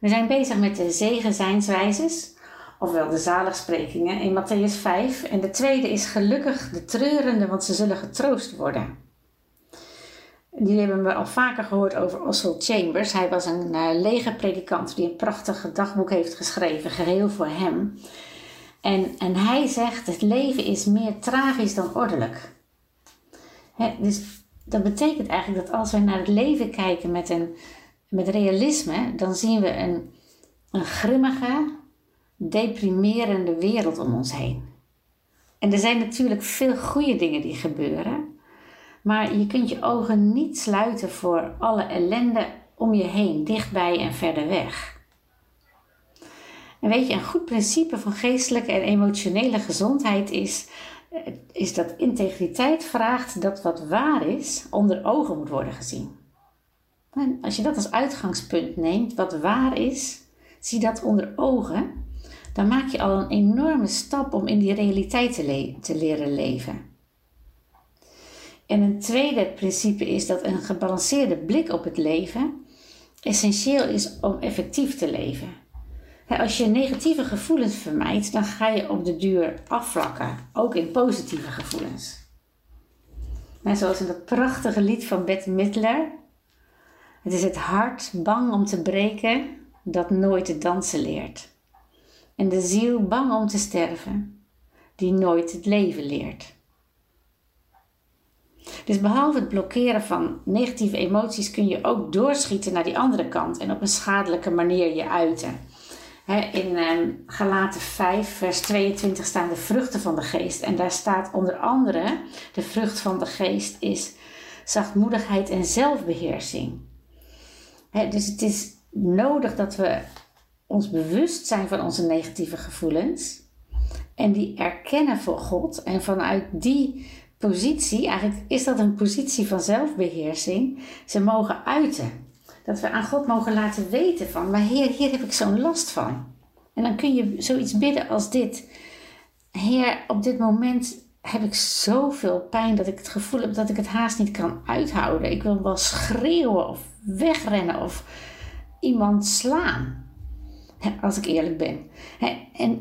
We zijn bezig met de zegenzijnswijzes, ofwel de zaligsprekingen in Matthäus 5. En de tweede is gelukkig de treurende, want ze zullen getroost worden. Die hebben we al vaker gehoord over Oswald Chambers. Hij was een uh, legerpredikant die een prachtig dagboek heeft geschreven, geheel voor hem. En, en hij zegt: het leven is meer tragisch dan ordelijk. dus dat betekent eigenlijk dat als wij naar het leven kijken met, een, met realisme, dan zien we een, een grimmige, deprimerende wereld om ons heen. En er zijn natuurlijk veel goede dingen die gebeuren. Maar je kunt je ogen niet sluiten voor alle ellende om je heen, dichtbij en verder weg. En weet je, een goed principe van geestelijke en emotionele gezondheid is, is dat integriteit vraagt dat wat waar is onder ogen moet worden gezien. En als je dat als uitgangspunt neemt, wat waar is, zie dat onder ogen, dan maak je al een enorme stap om in die realiteit te, leren leven. En een tweede principe is dat een gebalanceerde blik op het leven essentieel is om effectief te leven. Als je negatieve gevoelens vermijdt, dan ga je op de duur afvlakken, ook in positieve gevoelens. zoals in dat prachtige lied van Bette Midler. Het is het hart bang om te breken dat nooit het dansen leert. En de ziel bang om te sterven, die nooit het leven leert. Dus behalve het blokkeren van negatieve emoties kun je ook doorschieten naar die andere kant en op een schadelijke manier je uiten. in um, Galaten 5, vers 22 staan de vruchten van de geest. En daar staat onder andere: de vrucht van de geest is zachtmoedigheid en zelfbeheersing. Dus het is nodig dat we ons bewust zijn van onze negatieve gevoelens en die erkennen voor God en vanuit die positie, eigenlijk is dat een positie van zelfbeheersing, ze mogen uiten. Dat we aan God mogen laten weten van, maar Heer, hier heb ik zo'n last van. En dan kun je zoiets bidden als dit. Heer, op dit moment heb ik zoveel pijn dat ik het gevoel heb dat ik het haast niet kan uithouden. Ik wil wel schreeuwen of wegrennen of iemand slaan. Als ik eerlijk ben.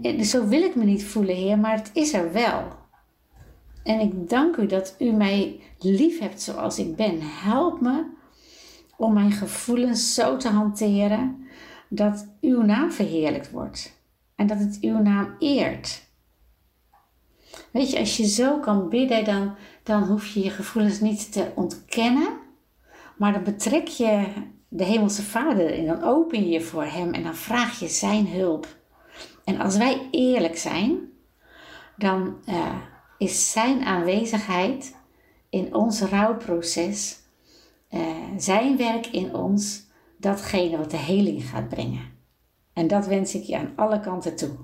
En, zo wil ik me niet voelen, Heer, maar het is er wel. En ik dank u dat u mij lief hebt zoals ik ben. Help me om mijn gevoelens zo te hanteren dat uw naam verheerlijkt wordt en dat het uw naam eert. Weet je, als je zo kan bidden, dan, dan hoef je je gevoelens niet te ontkennen, maar dan betrek je de Hemelse Vader en dan open je je voor Hem en dan vraag je Zijn hulp. En als wij eerlijk zijn, dan. Uh, is Zijn aanwezigheid in ons rouwproces, uh, Zijn werk in ons, datgene wat de heling gaat brengen. En dat wens ik je aan alle kanten toe.